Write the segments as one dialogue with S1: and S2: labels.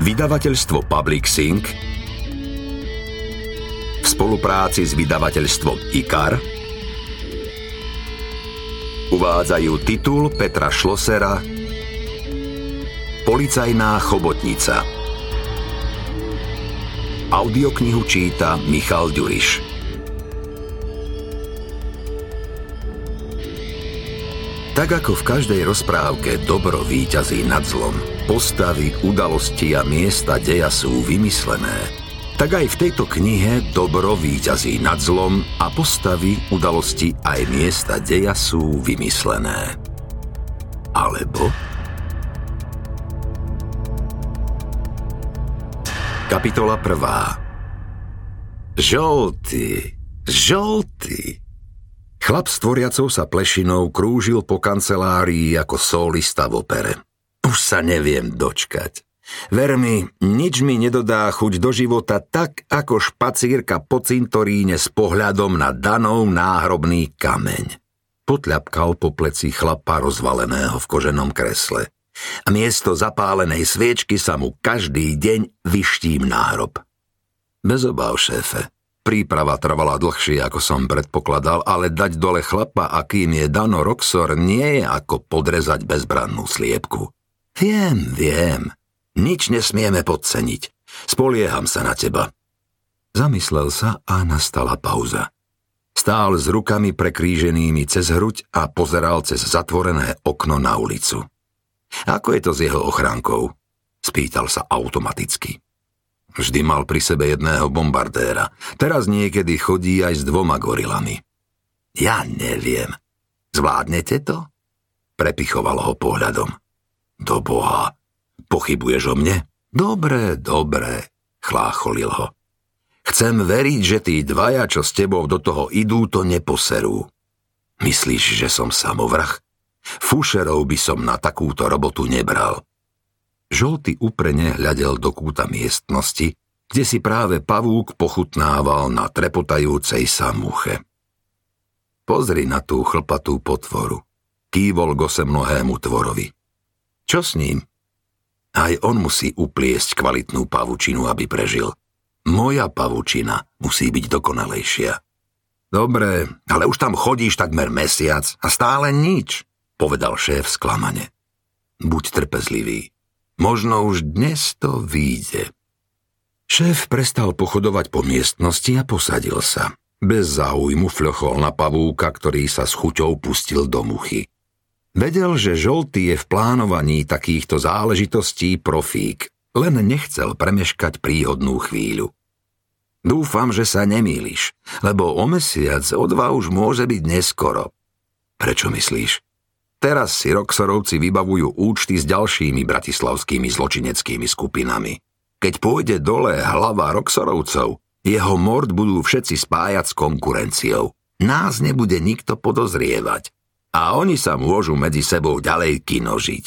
S1: Vydavateľstvo Public Sync v spolupráci s vydavateľstvom IKAR uvádzajú titul Petra Šlosera Policajná chobotnica. Audioknihu číta Michal Ďuriš. Tak ako v každej rozprávke dobro víťazí nad zlom, postavy, udalosti a miesta deja sú vymyslené, tak aj v tejto knihe dobro víťazí nad zlom a postavy, udalosti aj miesta deja sú vymyslené. Alebo... Kapitola 1. Žolty, žolty, Chlap s tvoriacou sa plešinou krúžil po kancelárii ako solista v opere. Už sa neviem dočkať. Ver mi, nič mi nedodá chuť do života tak ako špacírka po cintoríne s pohľadom na danov náhrobný kameň. Potľapkal po pleci chlapa rozvaleného v koženom kresle. A miesto zapálenej sviečky sa mu každý deň vyštím náhrob. Bez obav, šéfe, Príprava trvala dlhšie, ako som predpokladal, ale dať dole chlapa, akým je Dano Roxor, nie je ako podrezať bezbrannú sliepku. Viem, viem. Nič nesmieme podceniť. Spolieham sa na teba. Zamyslel sa a nastala pauza. Stál s rukami prekríženými cez hruď a pozeral cez zatvorené okno na ulicu. Ako je to s jeho ochránkou? Spýtal sa automaticky. Vždy mal pri sebe jedného bombardéra. Teraz niekedy chodí aj s dvoma gorilami. Ja neviem. Zvládnete to? Prepichoval ho pohľadom. Do boha. Pochybuješ o mne? Dobre, dobre, chlácholil ho. Chcem veriť, že tí dvaja, čo s tebou do toho idú, to neposerú. Myslíš, že som samovrach? Fušerov by som na takúto robotu nebral. Žolty uprene hľadel do kúta miestnosti, kde si práve pavúk pochutnával na trepotajúcej sa muche. Pozri na tú chlpatú potvoru. Kývol gosemnohému tvorovi. Čo s ním? Aj on musí upliesť kvalitnú pavučinu, aby prežil. Moja pavučina musí byť dokonalejšia. Dobre, ale už tam chodíš takmer mesiac a stále nič, povedal šéf sklamane. Buď trpezlivý. Možno už dnes to vyjde. Šéf prestal pochodovať po miestnosti a posadil sa. Bez záujmu fľochol na pavúka, ktorý sa s chuťou pustil do muchy. Vedel, že žolty je v plánovaní takýchto záležitostí profík, len nechcel premeškať príhodnú chvíľu. Dúfam, že sa nemýliš, lebo o mesiac o dva už môže byť neskoro. Prečo myslíš? Teraz si Roxorovci vybavujú účty s ďalšími bratislavskými zločineckými skupinami. Keď pôjde dole hlava Roxorovcov, jeho mord budú všetci spájať s konkurenciou. Nás nebude nikto podozrievať. A oni sa môžu medzi sebou ďalej kinožiť.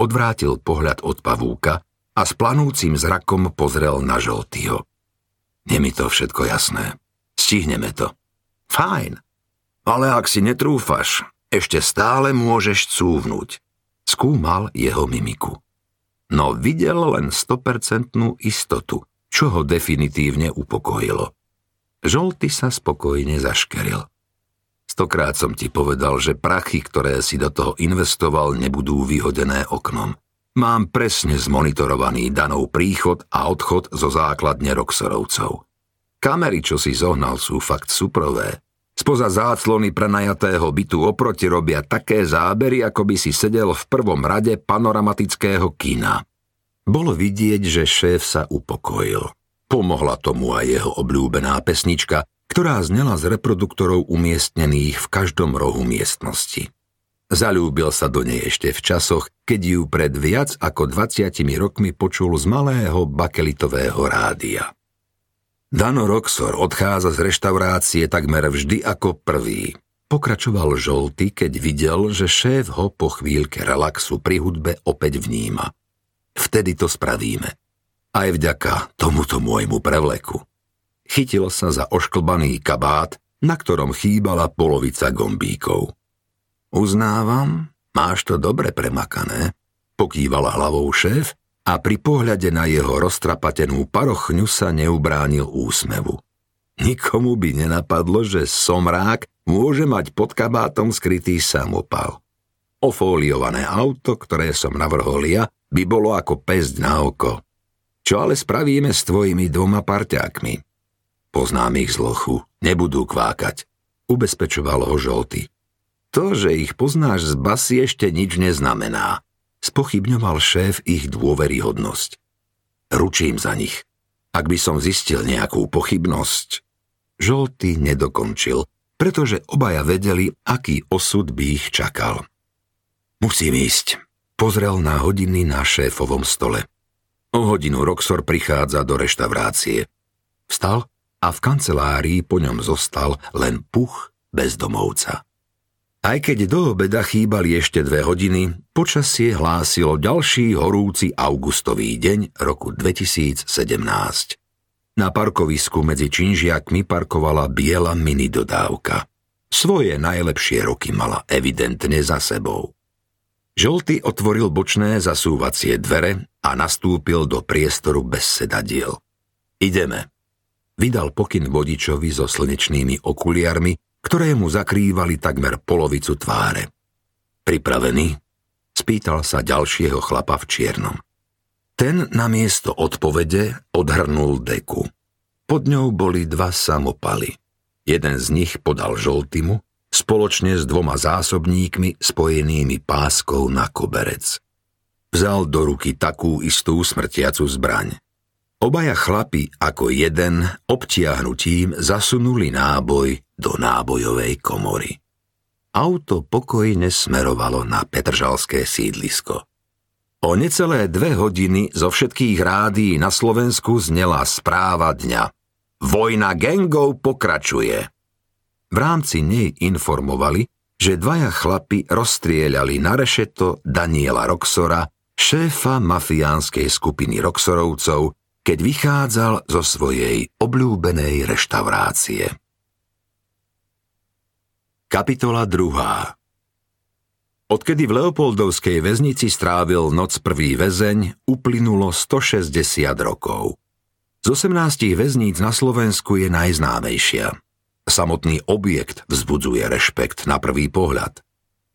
S1: Odvrátil pohľad od pavúka a s planúcim zrakom pozrel na žoltyho. Je mi to všetko jasné. Stihneme to. Fajn. Ale ak si netrúfaš, ešte stále môžeš cúvnuť. Skúmal jeho mimiku. No videl len stopercentnú istotu, čo ho definitívne upokojilo. Žolty sa spokojne zaškeril. Stokrát som ti povedal, že prachy, ktoré si do toho investoval, nebudú vyhodené oknom. Mám presne zmonitorovaný danov príchod a odchod zo základne Roxorovcov. Kamery, čo si zohnal, sú fakt suprové. Spoza záclony prenajatého bytu oproti robia také zábery, ako by si sedel v prvom rade panoramatického kina. Bolo vidieť, že šéf sa upokojil. Pomohla tomu aj jeho obľúbená pesnička, ktorá znela z reproduktorov umiestnených v každom rohu miestnosti. Zalúbil sa do nej ešte v časoch, keď ju pred viac ako 20 rokmi počul z malého bakelitového rádia. Dano Roxor odchádza z reštaurácie takmer vždy ako prvý. Pokračoval žolty, keď videl, že šéf ho po chvíľke relaxu pri hudbe opäť vníma. Vtedy to spravíme. Aj vďaka tomuto môjmu prevleku. Chytil sa za ošklbaný kabát, na ktorom chýbala polovica gombíkov. Uznávam, máš to dobre premakané, pokývala hlavou šéf a pri pohľade na jeho roztrapatenú parochňu sa neubránil úsmevu. Nikomu by nenapadlo, že somrák môže mať pod kabátom skrytý samopal. Ofóliované auto, ktoré som navrhol ja, by bolo ako pesť na oko. Čo ale spravíme s tvojimi dvoma parťákmi? Poznám ich z lochu, nebudú kvákať. Ubezpečoval ho žolty. To, že ich poznáš z basy, ešte nič neznamená. Spochybňoval šéf ich dôveryhodnosť. Ručím za nich. Ak by som zistil nejakú pochybnosť... Žolty nedokončil, pretože obaja vedeli, aký osud by ich čakal. Musím ísť. Pozrel na hodiny na šéfovom stole. O hodinu Roxor prichádza do reštaurácie. Vstal a v kancelárii po ňom zostal len puch bezdomovca. Aj keď do obeda chýbali ešte dve hodiny, počasie hlásilo ďalší horúci augustový deň roku 2017. Na parkovisku medzi činžiakmi parkovala biela mini dodávka. Svoje najlepšie roky mala evidentne za sebou. Žolty otvoril bočné zasúvacie dvere a nastúpil do priestoru bez sedadiel. Ideme. Vydal pokyn vodičovi so slnečnými okuliarmi, ktoré mu zakrývali takmer polovicu tváre. Pripravený? Spýtal sa ďalšieho chlapa v čiernom. Ten na miesto odpovede odhrnul deku. Pod ňou boli dva samopaly. Jeden z nich podal žoltimu, spoločne s dvoma zásobníkmi spojenými páskou na koberec. Vzal do ruky takú istú smrtiacu zbraň. Obaja chlapi ako jeden obtiahnutím zasunuli náboj do nábojovej komory. Auto pokojne smerovalo na Petržalské sídlisko. O necelé dve hodiny zo všetkých rádií na Slovensku znela správa dňa. Vojna gengov pokračuje. V rámci nej informovali, že dvaja chlapi rozstrieľali na rešeto Daniela Roxora, šéfa mafiánskej skupiny Roxorovcov, keď vychádzal zo svojej obľúbenej reštaurácie. Kapitola 2. Odkedy v Leopoldovskej väznici strávil noc prvý väzeň, uplynulo 160 rokov. Z 18 väzníc na Slovensku je najznámejšia – Samotný objekt vzbudzuje rešpekt na prvý pohľad.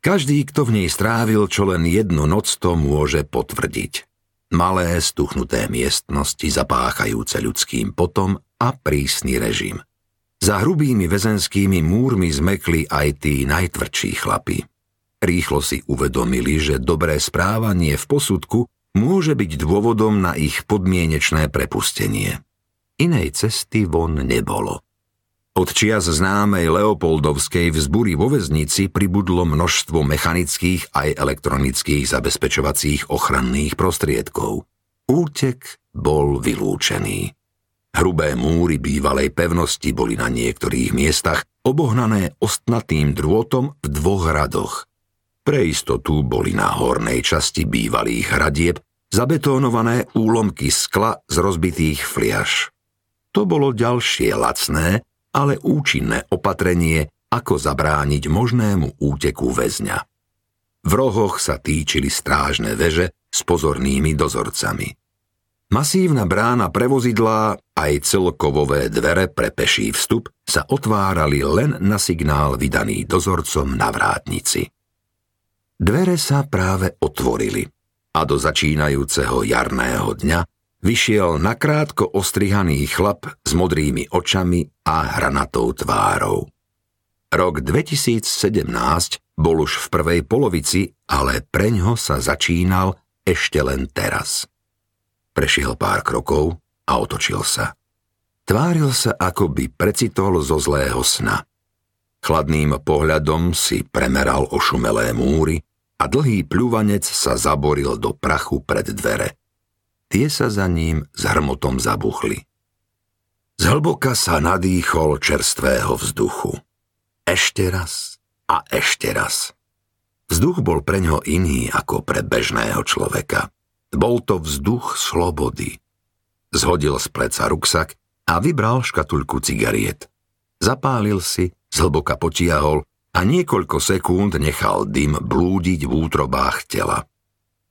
S1: Každý, kto v nej strávil čo len jednu noc, to môže potvrdiť. Malé, stuchnuté miestnosti zapáchajúce ľudským potom a prísny režim. Za hrubými väzenskými múrmi zmekli aj tí najtvrdší chlapi. Rýchlo si uvedomili, že dobré správanie v posudku môže byť dôvodom na ich podmienečné prepustenie. Inej cesty von nebolo. Od čias známej Leopoldovskej vzbury vo väznici pribudlo množstvo mechanických aj elektronických zabezpečovacích ochranných prostriedkov. Útek bol vylúčený. Hrubé múry bývalej pevnosti boli na niektorých miestach obohnané ostnatým drôtom v dvoch radoch. Pre istotu boli na hornej časti bývalých hradieb zabetónované úlomky skla z rozbitých fliaž. To bolo ďalšie lacné, ale účinné opatrenie, ako zabrániť možnému úteku väzňa. V rohoch sa týčili strážne veže s pozornými dozorcami. Masívna brána pre vozidlá aj celkovové dvere pre peší vstup sa otvárali len na signál vydaný dozorcom na vrátnici. Dvere sa práve otvorili a do začínajúceho jarného dňa vyšiel nakrátko ostrihaný chlap s modrými očami a hranatou tvárou. Rok 2017 bol už v prvej polovici, ale preňho sa začínal ešte len teraz. Prešiel pár krokov a otočil sa. Tváril sa, ako by precitol zo zlého sna. Chladným pohľadom si premeral ošumelé múry a dlhý pľúvanec sa zaboril do prachu pred dvere. Tie sa za ním s hrmotom zabuchli. Zhlboka sa nadýchol čerstvého vzduchu. Ešte raz a ešte raz. Vzduch bol pre ňo iný ako pre bežného človeka. Bol to vzduch slobody. Zhodil z pleca ruksak a vybral škatulku cigariet. Zapálil si, zhlboka potiahol a niekoľko sekúnd nechal dym blúdiť v útrobách tela.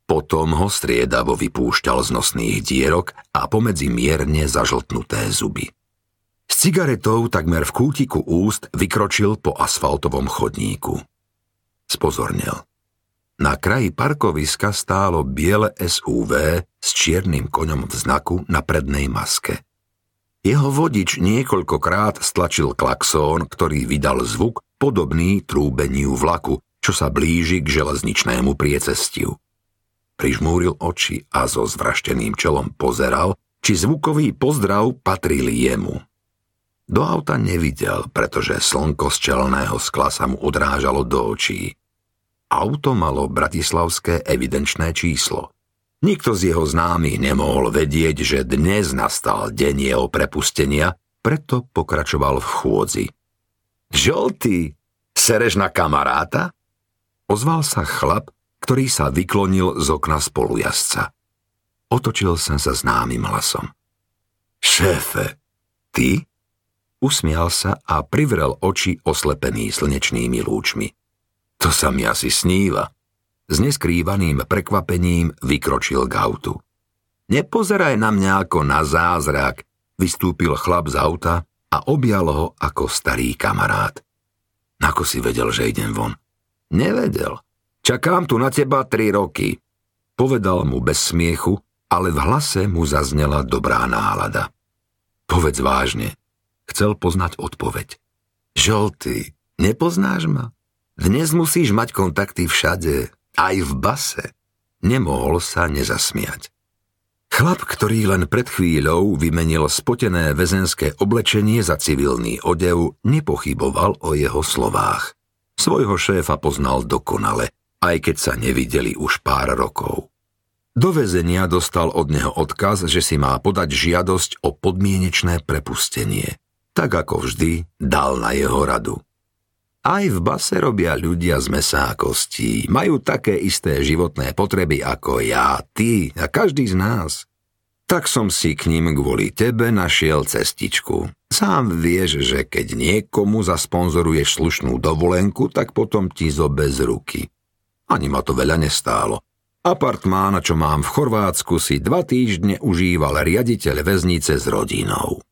S1: Potom ho striedavo vypúšťal z nosných dierok a pomedzi mierne zažltnuté zuby. S cigaretou takmer v kútiku úst vykročil po asfaltovom chodníku. Spozornil. Na kraji parkoviska stálo biele SUV s čiernym koňom v znaku na prednej maske. Jeho vodič niekoľkokrát stlačil klaxón, ktorý vydal zvuk podobný trúbeniu vlaku, čo sa blíži k železničnému priecestiu. Prižmúril oči a so zvrašteným čelom pozeral, či zvukový pozdrav patril jemu. Do auta nevidel, pretože slnko z čelného skla sa mu odrážalo do očí. Auto malo bratislavské evidenčné číslo. Nikto z jeho známych nemohol vedieť, že dnes nastal deň jeho prepustenia, preto pokračoval v chôdzi. Žolty, sereš na kamaráta? Ozval sa chlap, ktorý sa vyklonil z okna spolujazca. Otočil sa za známym hlasom. Šéfe, ty? Usmial sa a privrel oči oslepený slnečnými lúčmi. To sa mi asi sníva. S neskrývaným prekvapením vykročil k autu. Nepozeraj na mňa ako na zázrak, vystúpil chlap z auta a objal ho ako starý kamarát. Ako si vedel, že idem von? Nevedel. Čakám tu na teba tri roky. Povedal mu bez smiechu, ale v hlase mu zaznela dobrá nálada. Povedz vážne. Chcel poznať odpoveď. Žolty, nepoznáš ma? Dnes musíš mať kontakty všade, aj v base. Nemohol sa nezasmiať. Chlap, ktorý len pred chvíľou vymenil spotené väzenské oblečenie za civilný odev, nepochyboval o jeho slovách. Svojho šéfa poznal dokonale aj keď sa nevideli už pár rokov. Do väzenia dostal od neho odkaz, že si má podať žiadosť o podmienečné prepustenie. Tak ako vždy dal na jeho radu. Aj v base robia ľudia z mesa a kostí. Majú také isté životné potreby ako ja, ty a každý z nás. Tak som si k ním kvôli tebe našiel cestičku. Sám vieš, že keď niekomu zasponzoruješ slušnú dovolenku, tak potom ti zobe z ruky. Ani ma to veľa nestálo. Apartmán, čo mám v Chorvátsku, si dva týždne užíval riaditeľ väznice s rodinou.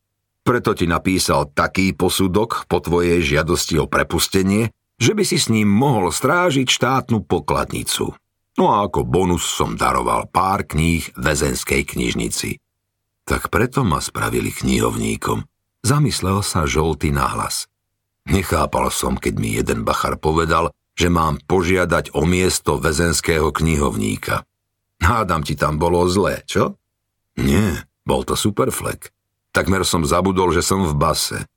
S1: Preto ti napísal taký posudok po tvojej žiadosti o prepustenie, že by si s ním mohol strážiť štátnu pokladnicu. No a ako bonus som daroval pár kníh väzenskej knižnici. Tak preto ma spravili knihovníkom. Zamyslel sa žolty náhlas. Nechápal som, keď mi jeden bachar povedal, že mám požiadať o miesto väzenského knihovníka. Hádam ti tam bolo zlé, čo? Nie, bol to superflek. Takmer som zabudol, že som v base.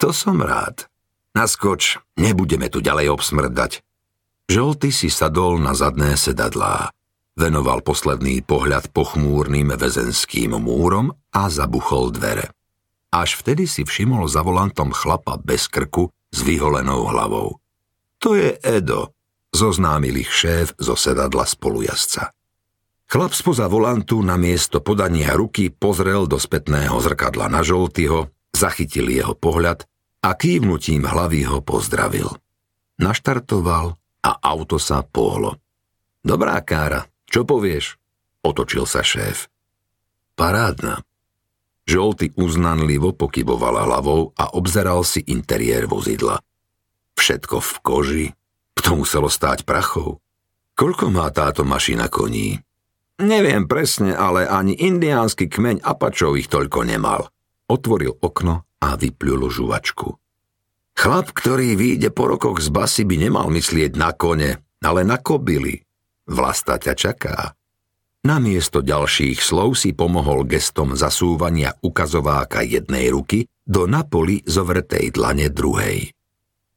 S1: To som rád. Naskoč, nebudeme tu ďalej obsmrdať. Žolty si sadol na zadné sedadlá. Venoval posledný pohľad pochmúrnym väzenským múrom a zabuchol dvere. Až vtedy si všimol za volantom chlapa bez krku s vyholenou hlavou. To je Edo, zoznámil ich šéf zo sedadla spolujazca. Chlap spoza volantu na miesto podania ruky pozrel do spätného zrkadla na žoltyho, zachytil jeho pohľad a kývnutím hlavy ho pozdravil. Naštartoval a auto sa pohlo. Dobrá kára, čo povieš? Otočil sa šéf. Parádna. Žolty uznanlivo pokybovala hlavou a obzeral si interiér vozidla – Všetko v koži. To muselo stáť prachov. Koľko má táto mašina koní? Neviem presne, ale ani indiánsky kmeň Apačov ich toľko nemal. Otvoril okno a vypľul žuvačku. Chlap, ktorý vyjde po rokoch z basy, by nemal myslieť na kone, ale na kobily. Vlasta ťa čaká. Namiesto ďalších slov si pomohol gestom zasúvania ukazováka jednej ruky do napoli zovrtej dlane druhej.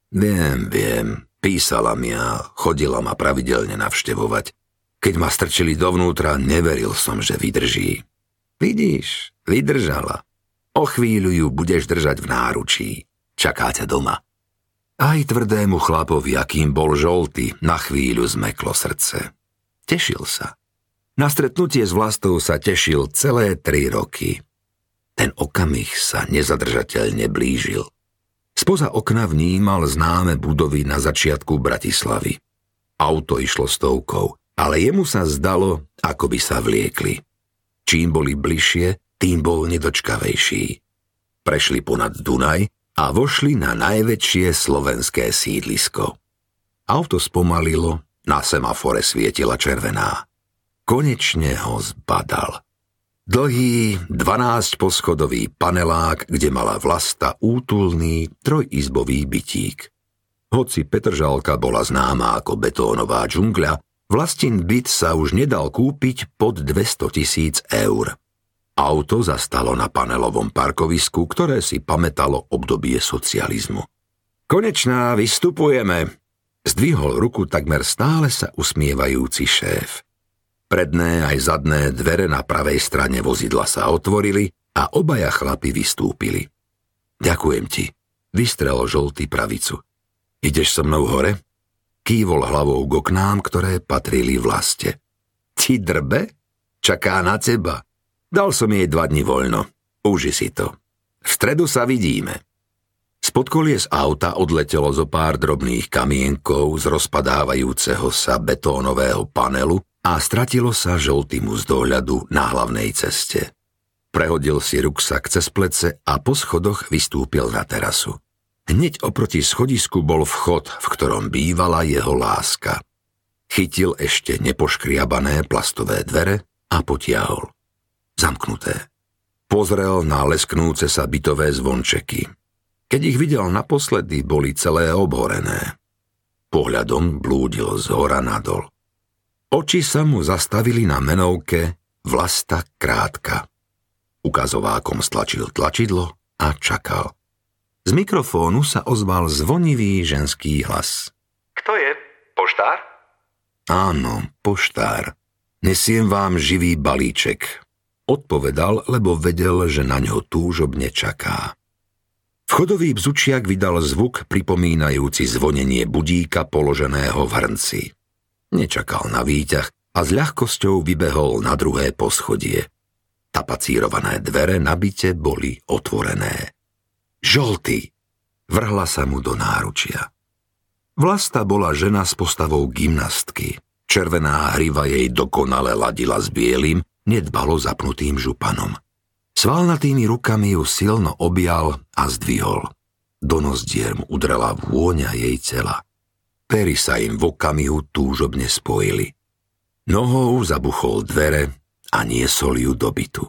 S1: Viem, viem, písala mi a chodila ma pravidelne navštevovať. Keď ma strčili dovnútra, neveril som, že vydrží. Vidíš, vydržala. O chvíľu ju budeš držať v náručí. Čaká ťa doma. Aj tvrdému chlapovi, akým bol žolty, na chvíľu zmeklo srdce. Tešil sa. Na stretnutie s vlastou sa tešil celé tri roky. Ten okamih sa nezadržateľne blížil. Spoza okna vnímal známe budovy na začiatku Bratislavy. Auto išlo stovkou. Ale jemu sa zdalo, ako by sa vliekli. Čím boli bližšie, tým bol nedočkavejší. Prešli ponad Dunaj a vošli na najväčšie slovenské sídlisko. Auto spomalilo, na semafore svietila červená. Konečne ho zbadal. Dlhý, 12-poschodový panelák, kde mala vlasta útulný, trojizbový bytík. Hoci Petržalka bola známa ako betónová džungľa, vlastin byt sa už nedal kúpiť pod 200 tisíc eur. Auto zastalo na panelovom parkovisku, ktoré si pamätalo obdobie socializmu. Konečná, vystupujeme, zdvihol ruku takmer stále sa usmievajúci šéf. Predné aj zadné dvere na pravej strane vozidla sa otvorili a obaja chlapi vystúpili. Ďakujem ti, vystrel žoltý pravicu. Ideš so mnou hore? Kývol hlavou k oknám, ktoré patrili vlaste. Ti drbe? Čaká na teba. Dal som jej dva dni voľno. Uži si to. V stredu sa vidíme. Spod kolies auta odletelo zo pár drobných kamienkov z rozpadávajúceho sa betónového panelu a stratilo sa žltým z dohľadu na hlavnej ceste. Prehodil si ruksak cez plece a po schodoch vystúpil na terasu. Hneď oproti schodisku bol vchod, v ktorom bývala jeho láska. Chytil ešte nepoškriabané plastové dvere a potiahol zamknuté. Pozrel na lesknúce sa bytové zvončeky. Keď ich videl naposledy, boli celé obhorené. Pohľadom blúdil z hora nadol. Oči sa mu zastavili na menovke Vlasta Krátka. Ukazovákom stlačil tlačidlo a čakal. Z mikrofónu sa ozval zvonivý ženský hlas.
S2: Kto je? Poštár?
S1: Áno, poštár. Nesiem vám živý balíček. Odpovedal, lebo vedel, že na ňo túžobne čaká. Vchodový bzučiak vydal zvuk pripomínajúci zvonenie budíka položeného v hrnci. Nečakal na výťah a s ľahkosťou vybehol na druhé poschodie. Tapacírované dvere na byte boli otvorené. Žolty! Vrhla sa mu do náručia. Vlasta bola žena s postavou gymnastky. Červená hriva jej dokonale ladila s bielým, nedbalo zapnutým županom. Svalnatými rukami ju silno objal a zdvihol. Do nozdier mu udrela vôňa jej tela. Pery sa im v okamihu túžobne spojili. Nohou zabuchol dvere a niesol ju do bytu.